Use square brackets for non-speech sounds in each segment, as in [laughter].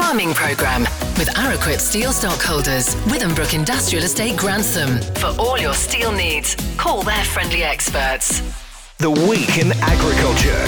Farming Programme with Araquip Steel Stockholders, Withambrook Industrial Estate Grantham. For all your steel needs, call their friendly experts. The Week in Agriculture.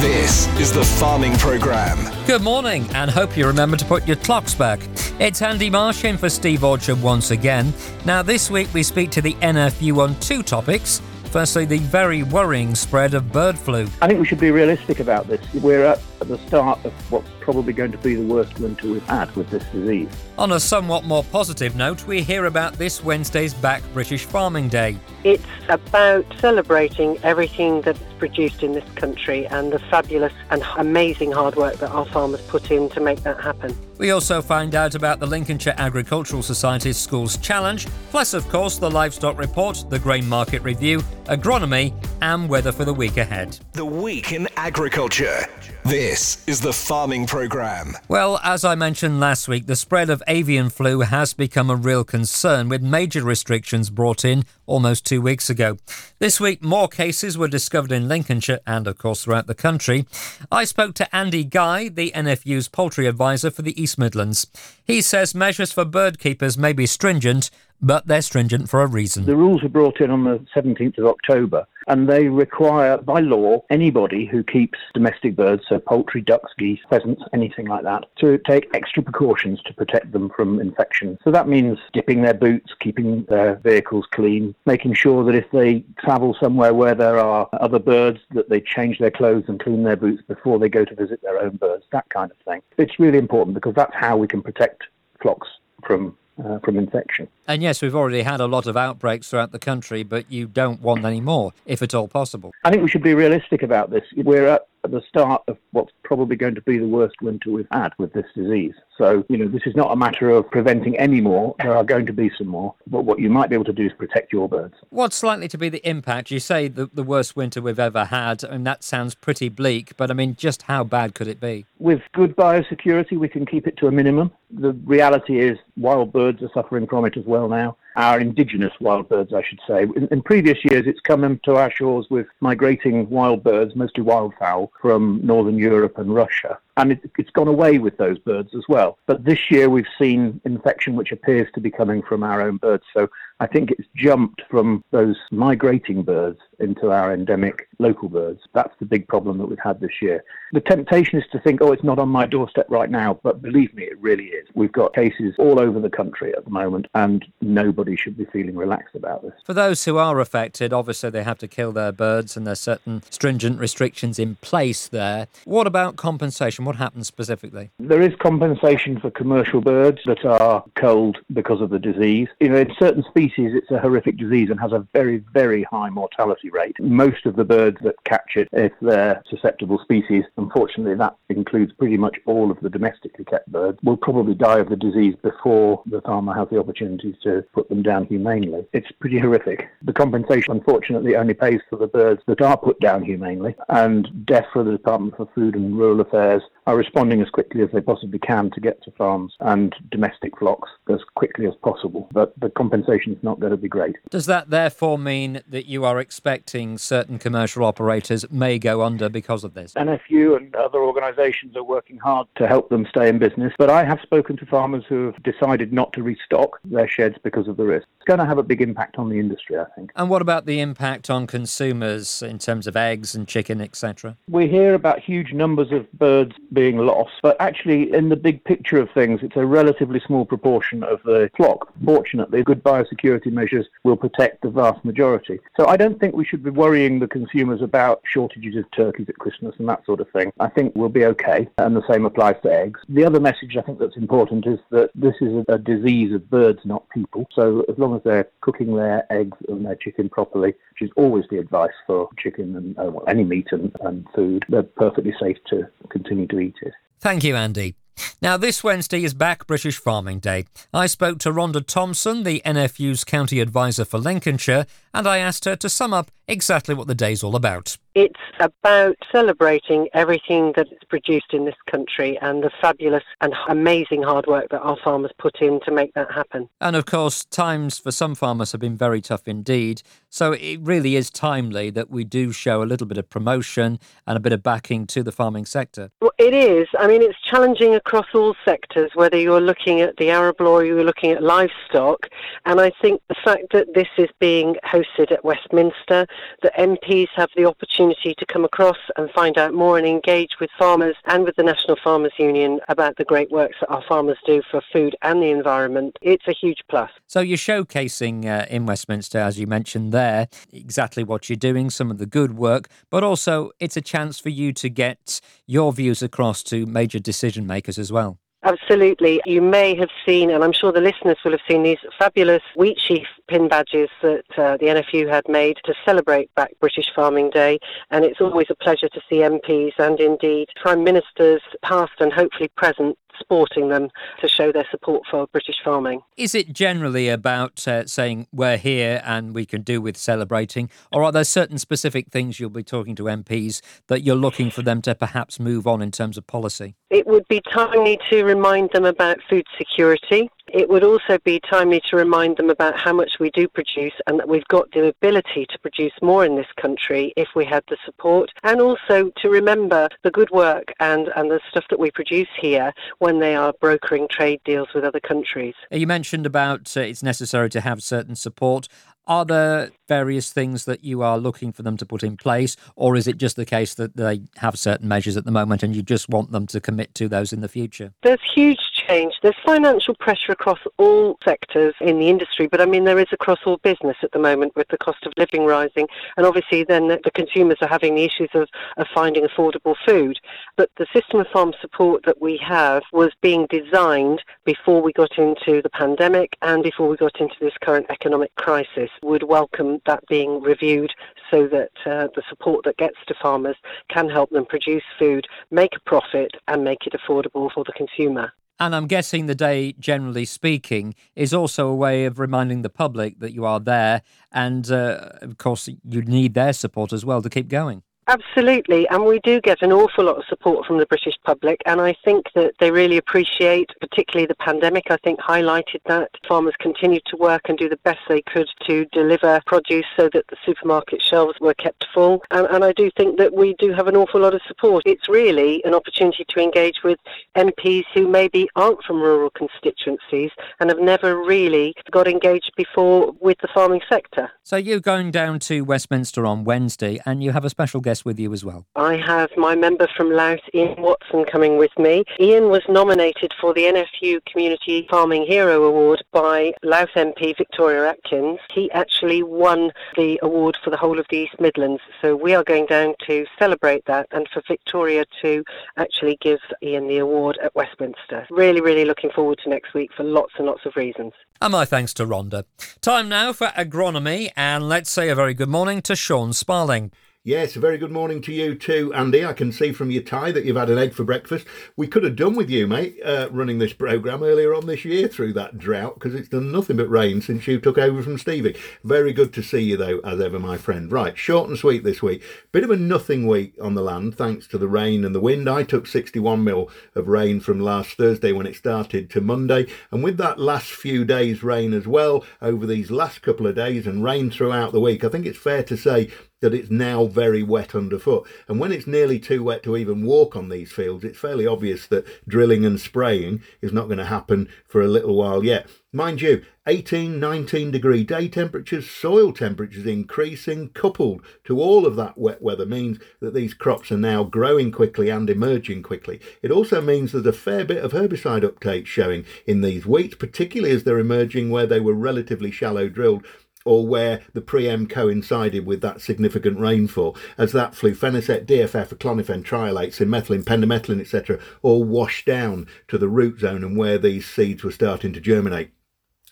This is the Farming Programme. Good morning, and hope you remember to put your clocks back. It's Andy Marsh in for Steve Orchard once again. Now, this week we speak to the NFU on two topics. Firstly, the very worrying spread of bird flu. I think we should be realistic about this. We're at the start of what's probably going to be the worst winter we've had with this disease. On a somewhat more positive note, we hear about this Wednesday's Back British Farming Day. It's about celebrating everything that's produced in this country and the fabulous and amazing hard work that our farmers put in to make that happen. We also find out about the Lincolnshire Agricultural Society's Schools Challenge, plus, of course, the Livestock Report, the Grain Market Review, agronomy, and weather for the week ahead. The Week in Agriculture. This is the Farming Programme. Well, as I mentioned last week, the spread of avian flu has become a real concern, with major restrictions brought in almost two weeks ago. This week, more cases were discovered in Lincolnshire and, of course, throughout the country. I spoke to Andy Guy, the NFU's poultry advisor for the East Midlands. He says measures for bird keepers may be stringent, but they're stringent for a reason. The rules were brought in on the 17th of October, and they require, by law, anybody who keeps domestic birds, so poultry, ducks, geese, pheasants, anything like that, to take extra precautions to protect them from infection. So that means dipping their boots, keeping their vehicles clean, making sure that if they travel somewhere where there are other birds, that they change their clothes and clean their boots before they go to visit their own birds, that kind of thing. It's really important because that's how we can protect flocks from uh, from infection. And yes, we've already had a lot of outbreaks throughout the country, but you don't want any more, if at all possible. I think we should be realistic about this. We're at the start of what's probably going to be the worst winter we've had with this disease. So, you know, this is not a matter of preventing any more. There are going to be some more. But what you might be able to do is protect your birds. What's likely to be the impact? You say the, the worst winter we've ever had, and that sounds pretty bleak, but I mean, just how bad could it be? With good biosecurity, we can keep it to a minimum. The reality is wild birds are suffering from it as well now our indigenous wild birds, I should say. In, in, previous years, it's come into our shores with migrating wild birds, mostly wildfowl, from northern Europe and Russia. And it, it's gone away with those birds as well. But this year, we've seen infection which appears to be coming from our own birds. So I think it's jumped from those migrating birds into our endemic local birds. That's the big problem that we've had this year. The temptation is to think, oh, it's not on my doorstep right now, but believe me, it really is. We've got cases all over the country at the moment, and nobody should be feeling relaxed about this. For those who are affected, obviously they have to kill their birds, and there's certain stringent restrictions in place there. What about compensation? What happens specifically? There is compensation for commercial birds that are culled because of the disease. You know, in certain species, it's a horrific disease and has a very, very high mortality rate. Most of the birds that catch it, if they're susceptible species, unfortunately, that includes pretty much all of the domestically kept birds, will probably die of the disease before the farmer has the opportunity to put them down humanely. It's pretty horrific. The compensation, unfortunately, only pays for the birds that are put down humanely, and DEFRA the Department for Food and Rural Affairs are responding as quickly as they possibly can to get to farms and domestic flocks as quickly as possible. But the compensation is not going to be great. Does that therefore mean that you are expecting certain commercial operators may go under because of this? NFU and other organisations are working hard to help them stay in business, but I have spoken to farmers who have decided not to restock their sheds because of the risk. Going to have a big impact on the industry, I think. And what about the impact on consumers in terms of eggs and chicken, etc.? We hear about huge numbers of birds being lost, but actually, in the big picture of things, it's a relatively small proportion of the flock. Fortunately, good biosecurity measures will protect the vast majority. So I don't think we should be worrying the consumers about shortages of turkeys at Christmas and that sort of thing. I think we'll be okay, and the same applies to eggs. The other message I think that's important is that this is a, a disease of birds, not people. So as long as they're cooking their eggs and their chicken properly, which is always the advice for chicken and uh, well, any meat and, and food, they're perfectly safe to continue to eat it. Thank you, Andy. Now, this Wednesday is Back British Farming Day. I spoke to Rhonda Thompson, the NFU's county advisor for Lincolnshire, and I asked her to sum up exactly what the day's all about. It's about celebrating everything that is produced in this country and the fabulous and amazing hard work that our farmers put in to make that happen. And of course, times for some farmers have been very tough indeed. So it really is timely that we do show a little bit of promotion and a bit of backing to the farming sector. Well, it is. I mean, it's challenging across all sectors, whether you're looking at the arable or you're looking at livestock. And I think the fact that this is being hosted at Westminster, that MPs have the opportunity to come across and find out more and engage with farmers and with the National Farmers Union about the great works that our farmers do for food and the environment, it's a huge plus. So you're showcasing uh, in Westminster, as you mentioned there, exactly what you're doing, some of the good work, but also it's a chance for you to get your views across to major decision makers as well. Absolutely. You may have seen, and I'm sure the listeners will have seen these fabulous wheat sheaf pin badges that uh, the NFU had made to celebrate back British Farming Day. And it's always a pleasure to see MPs and indeed Prime Ministers, past and hopefully present, sporting them to show their support for British farming. Is it generally about uh, saying we're here and we can do with celebrating, or are there certain specific things you'll be talking to MPs that you're looking for them to perhaps move on in terms of policy? It would be timely to remind them about food security. It would also be timely to remind them about how much we do produce and that we've got the ability to produce more in this country if we had the support. And also to remember the good work and, and the stuff that we produce here when they are brokering trade deals with other countries. You mentioned about uh, it's necessary to have certain support. Are there various things that you are looking for them to put in place, or is it just the case that they have certain measures at the moment and you just want them to commit to those in the future? There's huge change. There's financial pressure across all sectors in the industry, but I mean, there is across all business at the moment with the cost of living rising, and obviously then the consumers are having the issues of, of finding affordable food. But the system of farm support that we have was being designed before we got into the pandemic and before we got into this current economic crisis would welcome that being reviewed so that uh, the support that gets to farmers can help them produce food, make a profit, and make it affordable for the consumer. And I'm guessing the day, generally speaking, is also a way of reminding the public that you are there. And uh, of course, you need their support as well to keep going. Absolutely, and we do get an awful lot of support from the British public, and I think that they really appreciate, particularly the pandemic, I think highlighted that. Farmers continued to work and do the best they could to deliver produce so that the supermarket shelves were kept full, and, and I do think that we do have an awful lot of support. It's really an opportunity to engage with MPs who maybe aren't from rural constituencies and have never really got engaged before with the farming sector. So you're going down to Westminster on Wednesday, and you have a special guest with you as well. I have my member from Louth, Ian Watson, coming with me. Ian was nominated for the NFU Community Farming Hero Award by Louth MP Victoria Atkins. He actually won the award for the whole of the East Midlands. So we are going down to celebrate that and for Victoria to actually give Ian the award at Westminster. Really, really looking forward to next week for lots and lots of reasons. And my thanks to Rhonda. Time now for agronomy, and let's say a very good morning to Sean Sparling. Yes, a very good morning to you too, Andy. I can see from your tie that you've had an egg for breakfast. We could have done with you, mate, uh, running this programme earlier on this year through that drought because it's done nothing but rain since you took over from Stevie. Very good to see you, though, as ever, my friend. Right, short and sweet this week. Bit of a nothing week on the land thanks to the rain and the wind. I took 61 mil of rain from last Thursday when it started to Monday, and with that last few days' rain as well over these last couple of days and rain throughout the week, I think it's fair to say that it's now very wet underfoot. And when it's nearly too wet to even walk on these fields, it's fairly obvious that drilling and spraying is not going to happen for a little while yet. Mind you, 18, 19 degree day temperatures, soil temperatures increasing, coupled to all of that wet weather means that these crops are now growing quickly and emerging quickly. It also means there's a fair bit of herbicide uptake showing in these wheats, particularly as they're emerging where they were relatively shallow drilled or where the pre-em coincided with that significant rainfall, as that flufenacet, DFF, aclonifen, tri-allates, methylene, pendimethalin, etc., all washed down to the root zone and where these seeds were starting to germinate.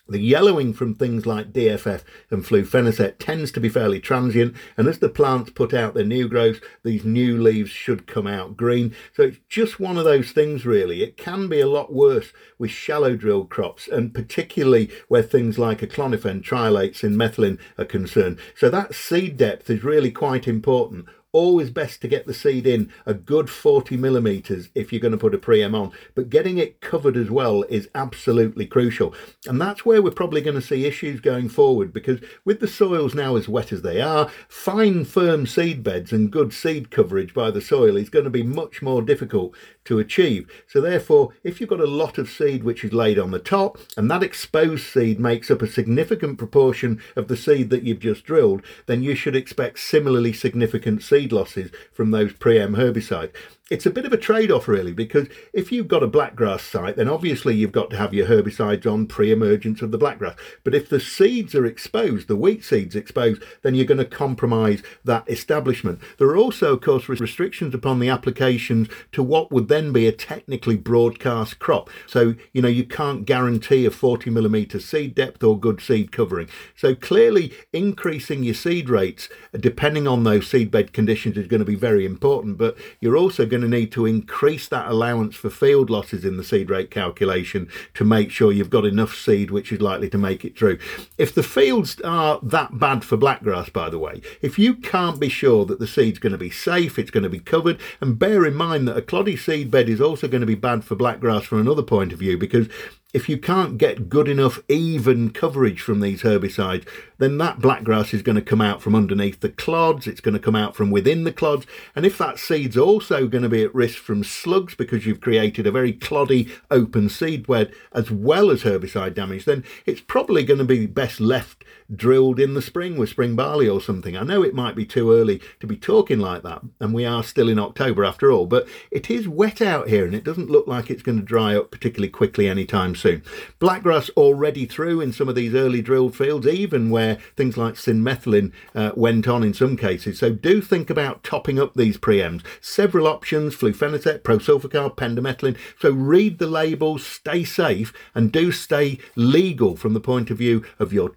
The yellowing from things like DFF and flufenacet tends to be fairly transient, and as the plants put out their new growths, these new leaves should come out green. So it's just one of those things, really. It can be a lot worse with shallow drilled crops, and particularly where things like aclonifen, tri-allates, and methylene are concerned. So that seed depth is really quite important always best to get the seed in a good 40 millimeters if you're going to put a pre-em on. But getting it covered as well is absolutely crucial. And that's where we're probably going to see issues going forward because with the soils now as wet as they are fine firm seed beds and good seed coverage by the soil is going to be much more difficult to achieve. So therefore if you've got a lot of seed which is laid on the top and that exposed seed makes up a significant proportion of the seed that you've just drilled then you should expect similarly significant seed losses from those pre-em herbicides it's a bit of a trade-off really because if you've got a blackgrass site then obviously you've got to have your herbicides on pre-emergence of the blackgrass but if the seeds are exposed the wheat seeds exposed then you're going to compromise that establishment. There are also of course restrictions upon the applications to what would then be a technically broadcast crop. So you know you can't guarantee a 40 millimeter seed depth or good seed covering. So clearly increasing your seed rates depending on those seedbed conditions is going to be very important but you're also going to need to increase that allowance for field losses in the seed rate calculation to make sure you've got enough seed which is likely to make it through. If the fields are that bad for blackgrass, by the way, if you can't be sure that the seed's going to be safe, it's going to be covered, and bear in mind that a cloddy seed bed is also going to be bad for blackgrass from another point of view because if you can't get good enough even coverage from these herbicides, then that blackgrass is going to come out from underneath the clods, it's going to come out from within the clods, and if that seed's also going to be at risk from slugs because you've created a very cloddy open seed bed as well as herbicide damage, then it's probably going to be best left drilled in the spring with spring barley or something. I know it might be too early to be talking like that, and we are still in October after all, but it is wet out here and it doesn't look like it's going to dry up particularly quickly anytime soon. Blackgrass already through in some of these early drilled fields, even where things like cinmethylin uh, went on in some cases. So do think about topping up these preems. Several options, flufenacet, prosulfocarb, pendimethalin. So read the labels, stay safe, and do stay legal from the point of view of your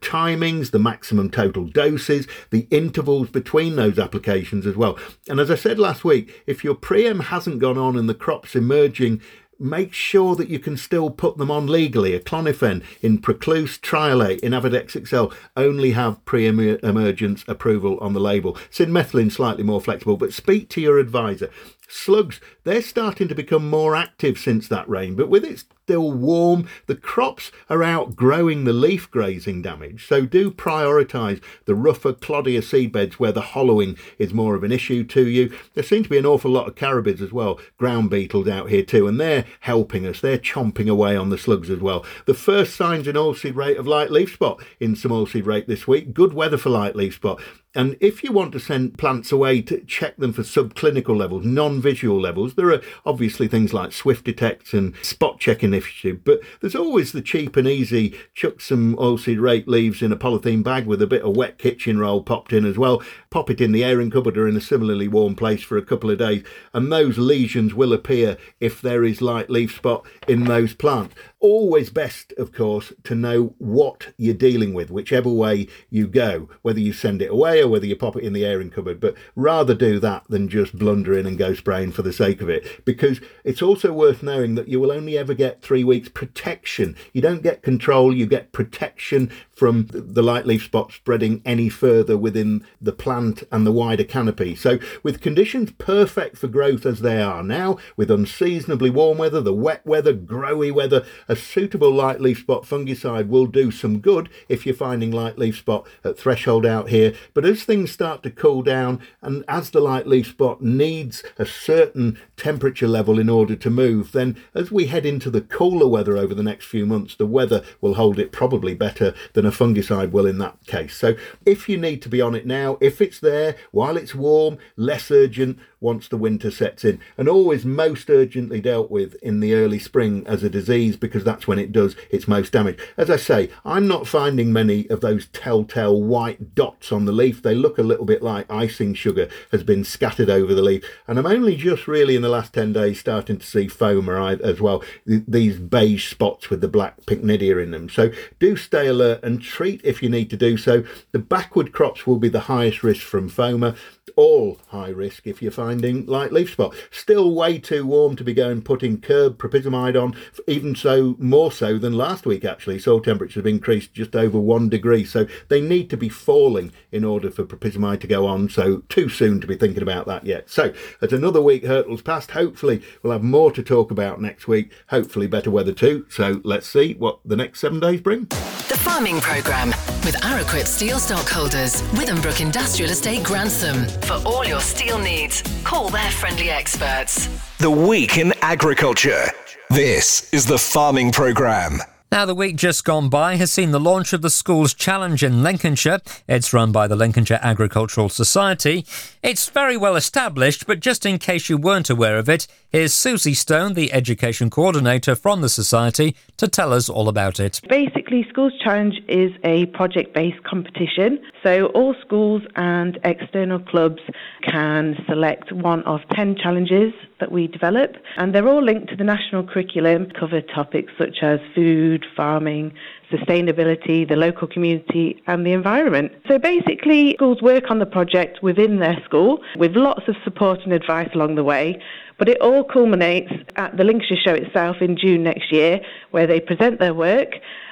the maximum total doses, the intervals between those applications as well. And as I said last week, if your preem hasn't gone on and the crop's emerging make sure that you can still put them on legally. Aclonifen in Proclus, Tri-allate in Avadex XL only have pre-emergence approval on the label. Cinmethylin slightly more flexible, but speak to your advisor. Slugs, they're starting to become more active since that rain, but with it still warm, the crops are outgrowing the leaf grazing damage. So do prioritise the rougher, cloddier seedbeds where the hollowing is more of an issue to you. There seem to be an awful lot of carabids as well, ground beetles out here too, and they're helping us. They're chomping away on the slugs as well. The first signs in oilseed rape of light leaf spot in some oilseed rape this week. Good weather for light leaf spot. And if you want to send plants away to check them for subclinical levels, non visual levels, there are obviously things like Swift Detect and Spot Check Initiative, but there's always the cheap and easy chuck some oilseed rape leaves in a polythene bag with a bit of wet kitchen roll popped in as well, pop it in the airing cupboard or in a similarly warm place for a couple of days, and those lesions will appear if there is light leaf spot in those plants. Always best, of course, to know what you're dealing with, whichever way you go, whether you send it away whether you pop it in the airing cupboard. But rather do that than just blunder in and go spraying for the sake of it, because it's also worth knowing that you will only ever get three weeks protection. You don't get control, you get protection from the light leaf spot spreading any further within the plant and the wider canopy. So, with conditions perfect for growth as they are now, with unseasonably warm weather, the wet weather, growy weather, a suitable light leaf spot fungicide will do some good if you're finding light leaf spot at threshold out here. But as things start to cool down and as the light leaf spot needs a certain temperature level in order to move, then as we head into the cooler weather over the next few months, the weather will hold it probably better than a fungicide will in that case. So if you need to be on it now, if it's there while it's warm, less urgent, once the winter sets in, and always most urgently dealt with in the early spring as a disease because that's when it does its most damage. As I say, I'm not finding many of those telltale white dots on the leaf They look a little bit like icing sugar has been scattered over the leaf. And I'm only just really in the last 10 days starting to see phoma as well, these beige spots with the black pycnidia in them. So do stay alert and treat if you need to do so. The backward crops will be the highest risk from phoma all high risk if you're finding light leaf spot. Still way too warm to be going putting Kerb propyzamide on, even so more so than last week actually. Soil temperatures have increased just over one degree, so they need to be falling in order for propyzamide to go on. So too soon to be thinking about that yet. So as another week hurtles past, hopefully we'll have more to talk about next week. Hopefully better weather too. So let's see what the next seven days bring. The Farming Programme with Araquip Steel Stockholders, Withambrook Industrial Estate Grantham. For all your steel needs, call their friendly experts. The Week in Agriculture. This is the Farming Programme. Now, the week just gone by has seen the launch of the Schools Challenge in Lincolnshire. It's run by the Lincolnshire Agricultural Society. It's very well established, but just in case you weren't aware of it, here's Susie Stone, the Education Coordinator from the Society, to tell us all about it. Basically, Schools Challenge is a project based competition. So, all schools and external clubs can select one of 10 challenges that we develop, and they're all linked to the national curriculum, cover topics such as food, farming, sustainability, the local community, and the environment. So basically, schools work on the project within their school with lots of support and advice along the way. But it all culminates at the Lincolnshire Show itself in June next year, where they present their work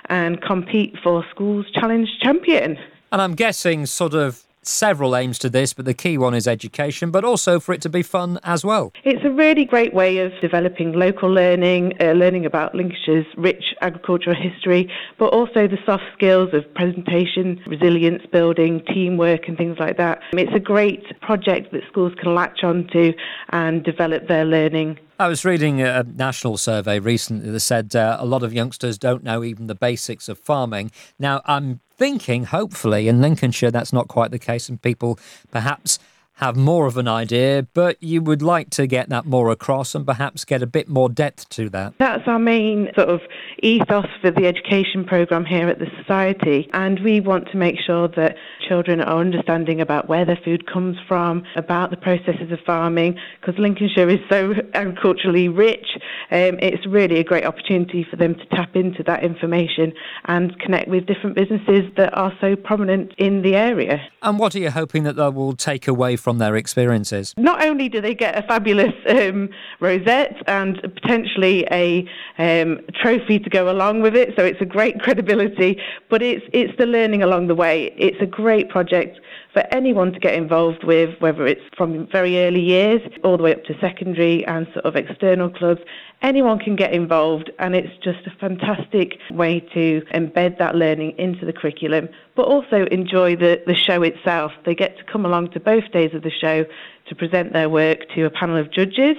and compete for Schools Challenge Champion. And I'm guessing, sort of, several aims to this, but the key one is education, but also for it to be fun as well. It's a really great way of developing local learning, uh, learning about Lincolnshire's rich agricultural history, but also the soft skills of presentation, resilience building, teamwork, and things like that. It's a great project that schools can latch onto and develop their learning I was reading a national survey recently that said uh, a lot of youngsters don't know even the basics of farming. Now, I'm thinking, hopefully, in Lincolnshire, that's not quite the case, and people perhaps have more of an idea, but you would like to get that more across and perhaps get a bit more depth to that. That's our main sort of ethos for the education programme here at the Society, and we want to make sure that children are understanding about where their food comes from, about the processes of farming, because Lincolnshire is so [laughs] agriculturally rich. Um, it's really a great opportunity for them to tap into that information and connect with different businesses that are so prominent in the area. And what are you hoping that they will take away from their experiences? Not only do they get a fabulous um, rosette and potentially a um, trophy to go along with it, so it's a great [laughs] credibility, but it's, it's the learning along the way. It's a great project for anyone to get involved with, whether it's from very early years all the way up to secondary and sort of external clubs. Anyone can get involved, and it's just a fantastic way to embed that learning into the curriculum, but also enjoy the, the show itself. They get to come along to both days of the show to present their work to a panel of judges.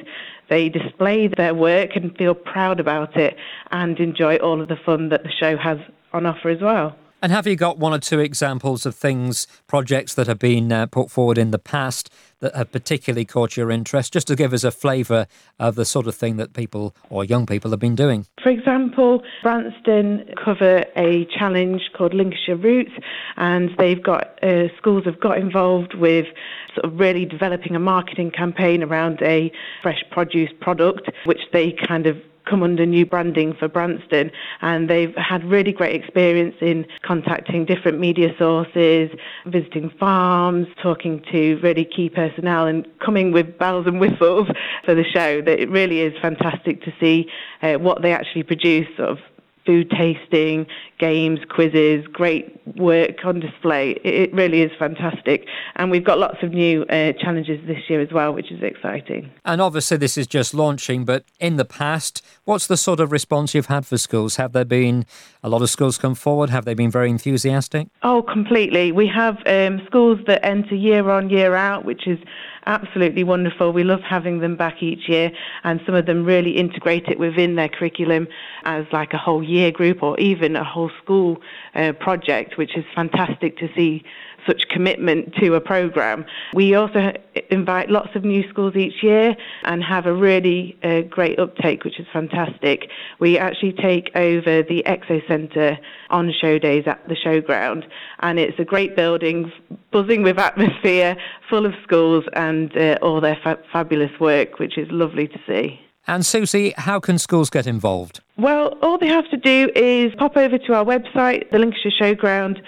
They display their work and feel proud about it and enjoy all of the fun that the show has on offer as well. And have you got one or two examples of things, projects that have been uh, put forward in the past that have particularly caught your interest, just to give us a flavour of the sort of thing that people or young people have been doing? For example, Branston cover a challenge called Lincolnshire Roots, and they've got uh, schools have got involved with sort of really developing a marketing campaign around a fresh produce product, which they kind of come under new branding for Branston, and they've had really great experience in contacting different media sources, visiting farms, talking to really key personnel, and coming with bells and whistles for the show. That it really is fantastic to see uh, what they actually produce, sort of food tasting, games, quizzes, great work on display. It really is fantastic. And we've got lots of new uh, challenges this year as well, which is exciting. And obviously, this is just launching, but in the past, what's the sort of response you've had for schools? Have there been a lot of schools come forward? Have they been very enthusiastic? Oh, completely. We have um, schools that enter year on, year out, which is absolutely wonderful. We love having them back each year, and some of them really integrate it within their curriculum as like a whole year year group or even a whole school uh, project, which is fantastic to see such commitment to a program. We also invite lots of new schools each year and have a really uh, great uptake, which is fantastic. We actually take over the Exo Centre on show days at the showground, and it's a great building, buzzing with atmosphere, full of schools and uh, all their fa- fabulous work, which is lovely to see. And Susie, how can schools get involved? Well, all they have to do is pop over to our website, the Lincolnshire Showground,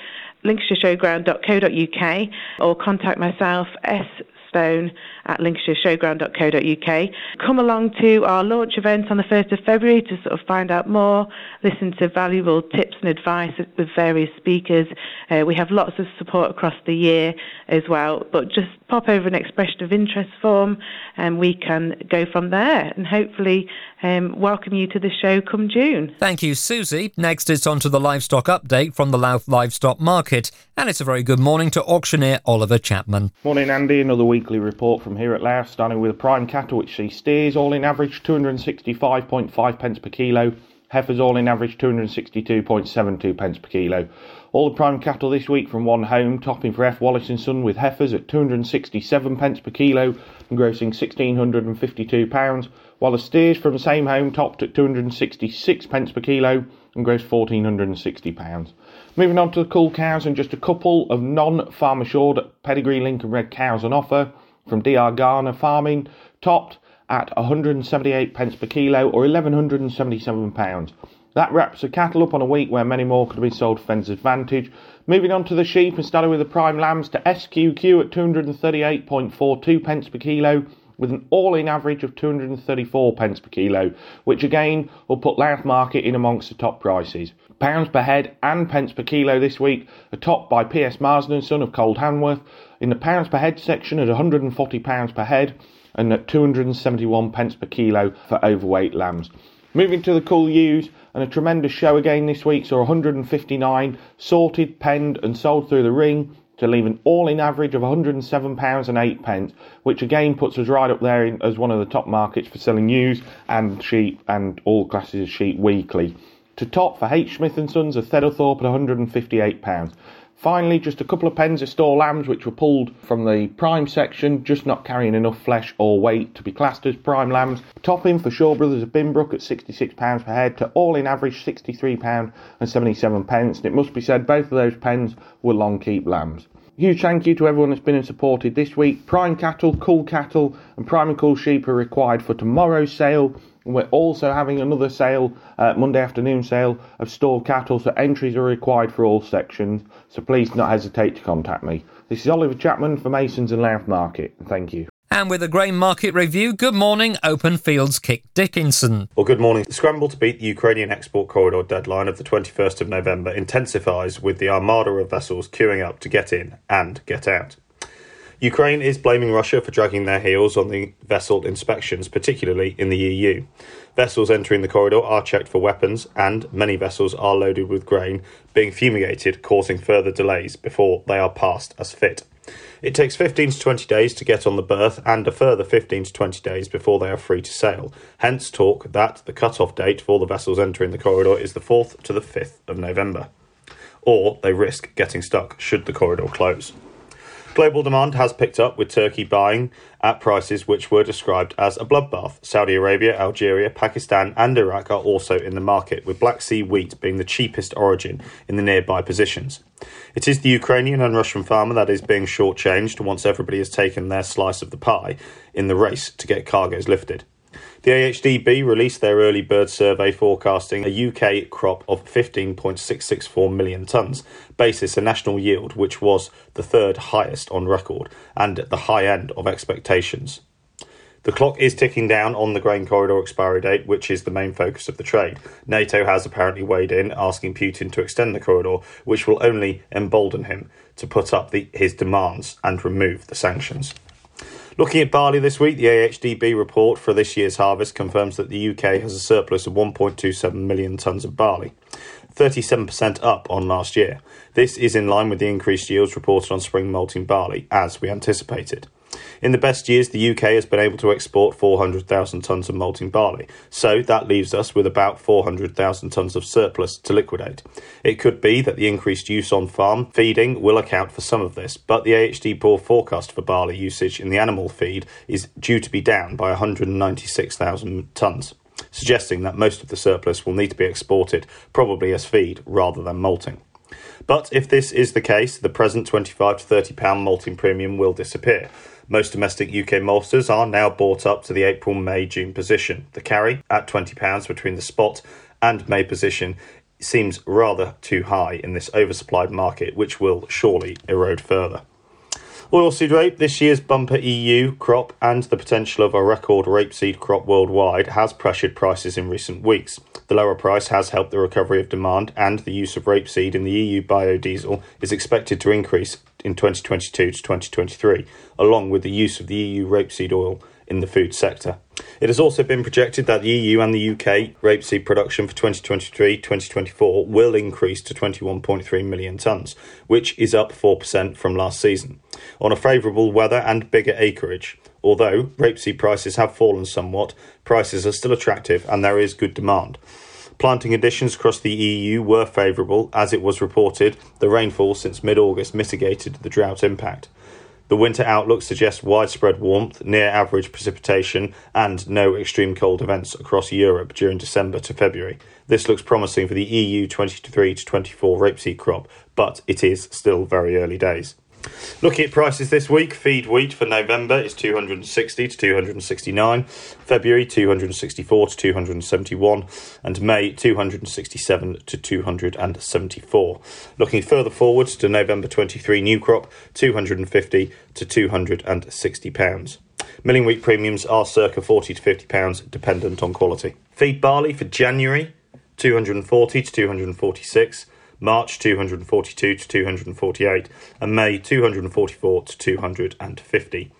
lincolnshireshowground.co.uk, or contact myself, S. Stone at lincolnshireshowground.co.uk. Come along to our launch event on the 1st of February to sort of find out more, listen to valuable tips and advice with various speakers. Uh, we have lots of support across the year as well, but just pop over an expression of interest form and we can go from there and hopefully um, welcome you to the show come June. Thank you, Susie. Next, it's on to the livestock update from the Louth Livestock Market, and it's a very good morning to auctioneer Oliver Chapman. Morning, Andy. Another weekly report from here at Louth, starting with a prime cattle, which see steers all in average 265.5 pence per kilo, heifers all in average 262.72 pence per kilo. All the prime cattle this week from one home, topping for F. Wallace and Son with heifers at 267 pence per kilo grossing 1652 pounds, while the steers from the same home topped at 266 pence per kilo and grossed 1460 pounds. Moving on to the cull cows and just a couple of non-farm assured pedigree Lincoln red cows on offer from DR Garner Farming, topped at 178 pence per kilo or 1177 pounds. That wraps the cattle up on a week where many more could have been sold for Fences Advantage. Moving on to the sheep and starting with the prime lambs to SQQ at 238.42 pence per kilo with an all-in average of 234 pence per kilo, which again will put Louth Market in amongst the top prices. Pounds per head and pence per kilo this week are topped by PS Marsden Son of Cold Hanworth in the pounds per head section at 140 pounds per head and at 271 pence per kilo for overweight lambs. Moving to the cull ewes, and a tremendous show again this week saw 159 sorted, penned, and sold through the ring to leave an all-in average of 107 pounds and 8 pence, which again puts us right up there in, as one of the top markets for selling ewes and sheep and all classes of sheep weekly. To top for H Smith and Sons of Theddlethorpe at 158 pounds. Finally, just a couple of pens of store lambs which were pulled from the prime section, just not carrying enough flesh or weight to be classed as prime lambs. Topping for Shaw Brothers of Binbrook at £66 per head to all in average £63 and 77 pence. And it must be said, both of those pens were long keep lambs. Huge thank you to everyone that's been and supported this week. Prime cattle, cull cattle, and prime and cull sheep are required for tomorrow's sale. And we're also having another sale, uh, Monday afternoon sale of stored cattle, so entries are required for all sections. So please do not hesitate to contact me. This is Oliver Chapman for Masons and Louth Market. Thank you. With a grain market review, good morning, Openfield's Kick Dickinson. Well, good morning. The scramble to beat the Ukrainian export corridor deadline of the 21st of November intensifies with the armada of vessels queuing up to get in and get out. Ukraine is blaming Russia for dragging their heels on the vessel inspections, particularly in the EU. Vessels entering the corridor are checked for weapons, and many vessels are loaded with grain, being fumigated, causing further delays before they are passed as fit. It takes 15 to 20 days to get on the berth and a further 15 to 20 days before they are free to sail. Hence, talk that the cut-off date for the vessels entering the corridor is the 4th to the 5th of November. Or they risk getting stuck should the corridor close. Global demand has picked up, with Turkey buying at prices which were described as a bloodbath. Saudi Arabia, Algeria, Pakistan, and Iraq are also in the market, with Black Sea wheat being the cheapest origin in the nearby positions. It is the Ukrainian and Russian farmer that is being shortchanged once everybody has taken their slice of the pie in the race to get cargoes lifted. The AHDB released their early bird survey forecasting a UK crop of 15.664 million tonnes, basis a national yield which was the third highest on record and at the high end of expectations. The clock is ticking down on the grain corridor expiry date, which is the main focus of the trade. NATO has apparently weighed in, asking Putin to extend the corridor, which will only embolden him to put up the, his demands and remove the sanctions. Looking at barley this week, the AHDB report for this year's harvest confirms that the UK has a surplus of 1.27 million tonnes of barley, 37% up on last year. This is in line with the increased yields reported on spring malting barley, as we anticipated. In the best years, the UK has been able to export 400,000 tonnes of malting barley, so that leaves us with about 400,000 tonnes of surplus to liquidate. It could be that the increased use on farm feeding will account for some of this, but the AHD Board forecast for barley usage in the animal feed is due to be down by 196,000 tonnes, suggesting that most of the surplus will need to be exported, probably as feed rather than malting. But if this is the case, the present 25 to 30 pound malting premium will disappear. Most domestic UK maltsters are now bought up to the April, May, June position. The carry at £20 between the spot and May position seems rather too high in this oversupplied market, which will surely erode further. Oilseed rape, this year's bumper EU crop and the potential of a record rapeseed crop worldwide has pressured prices in recent weeks. The lower price has helped the recovery of demand, and the use of rapeseed in the EU biodiesel is expected to increase in 2022 to 2023, along with the use of the EU rapeseed oil in the food sector. It has also been projected that the EU and the UK rapeseed production for 2023-2024 will increase to 21.3 million tonnes, which is up 4% from last season, on a favourable weather and bigger acreage. Although rapeseed prices have fallen somewhat, prices are still attractive and there is good demand. Planting conditions across the EU were favourable, as it was reported. The rainfall since mid August mitigated the drought impact. The winter outlook suggests widespread warmth, near average precipitation, and no extreme cold events across Europe during December to February. This looks promising for the EU 23 to 24 rapeseed crop, but it is still very early days. Looking at prices this week, feed wheat for November is 260 to 269, February 264 to 271, and May 267 to 274. Looking further forward to November 23 new crop, 250 to 260 pounds. Milling wheat premiums are circa 40 to 50 pounds dependent on quality. Feed barley for January 240 to 246. March 242 to 248, and May 244 to 250.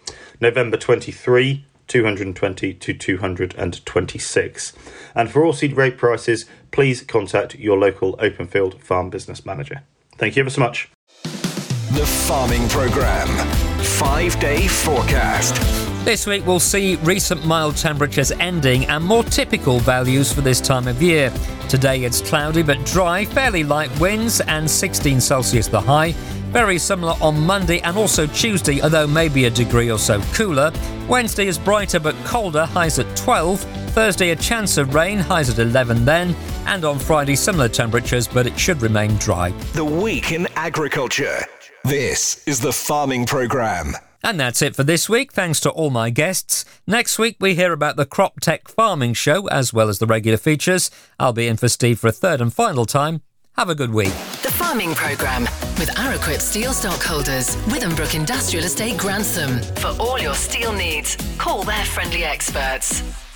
November 23, 220 to 226. And for oilseed rape prices, please contact your local Openfield farm business manager. Thank you ever so much. The Farming Programme. Five day forecast. This week we'll see recent mild temperatures ending and more typical values for this time of year. Today it's cloudy but dry, fairly light winds, and 16 Celsius the high. Very similar on Monday and also Tuesday, although maybe a degree or so cooler. Wednesday is brighter but colder, highs at 12. Thursday, a chance of rain, highs at 11 then. And on Friday, similar temperatures, but it should remain dry. The Week in Agriculture. This is the Farming Programme. And that's it for this week. Thanks to all my guests. Next week, we hear about the CropTec Farming Show as well as the regular features. I'll be in for Steve for a third and final time. Have a good week. The Farming Programme with Araquip Steel Stockholders, Withambrook Industrial Estate Grantham. For all your steel needs, call their friendly experts.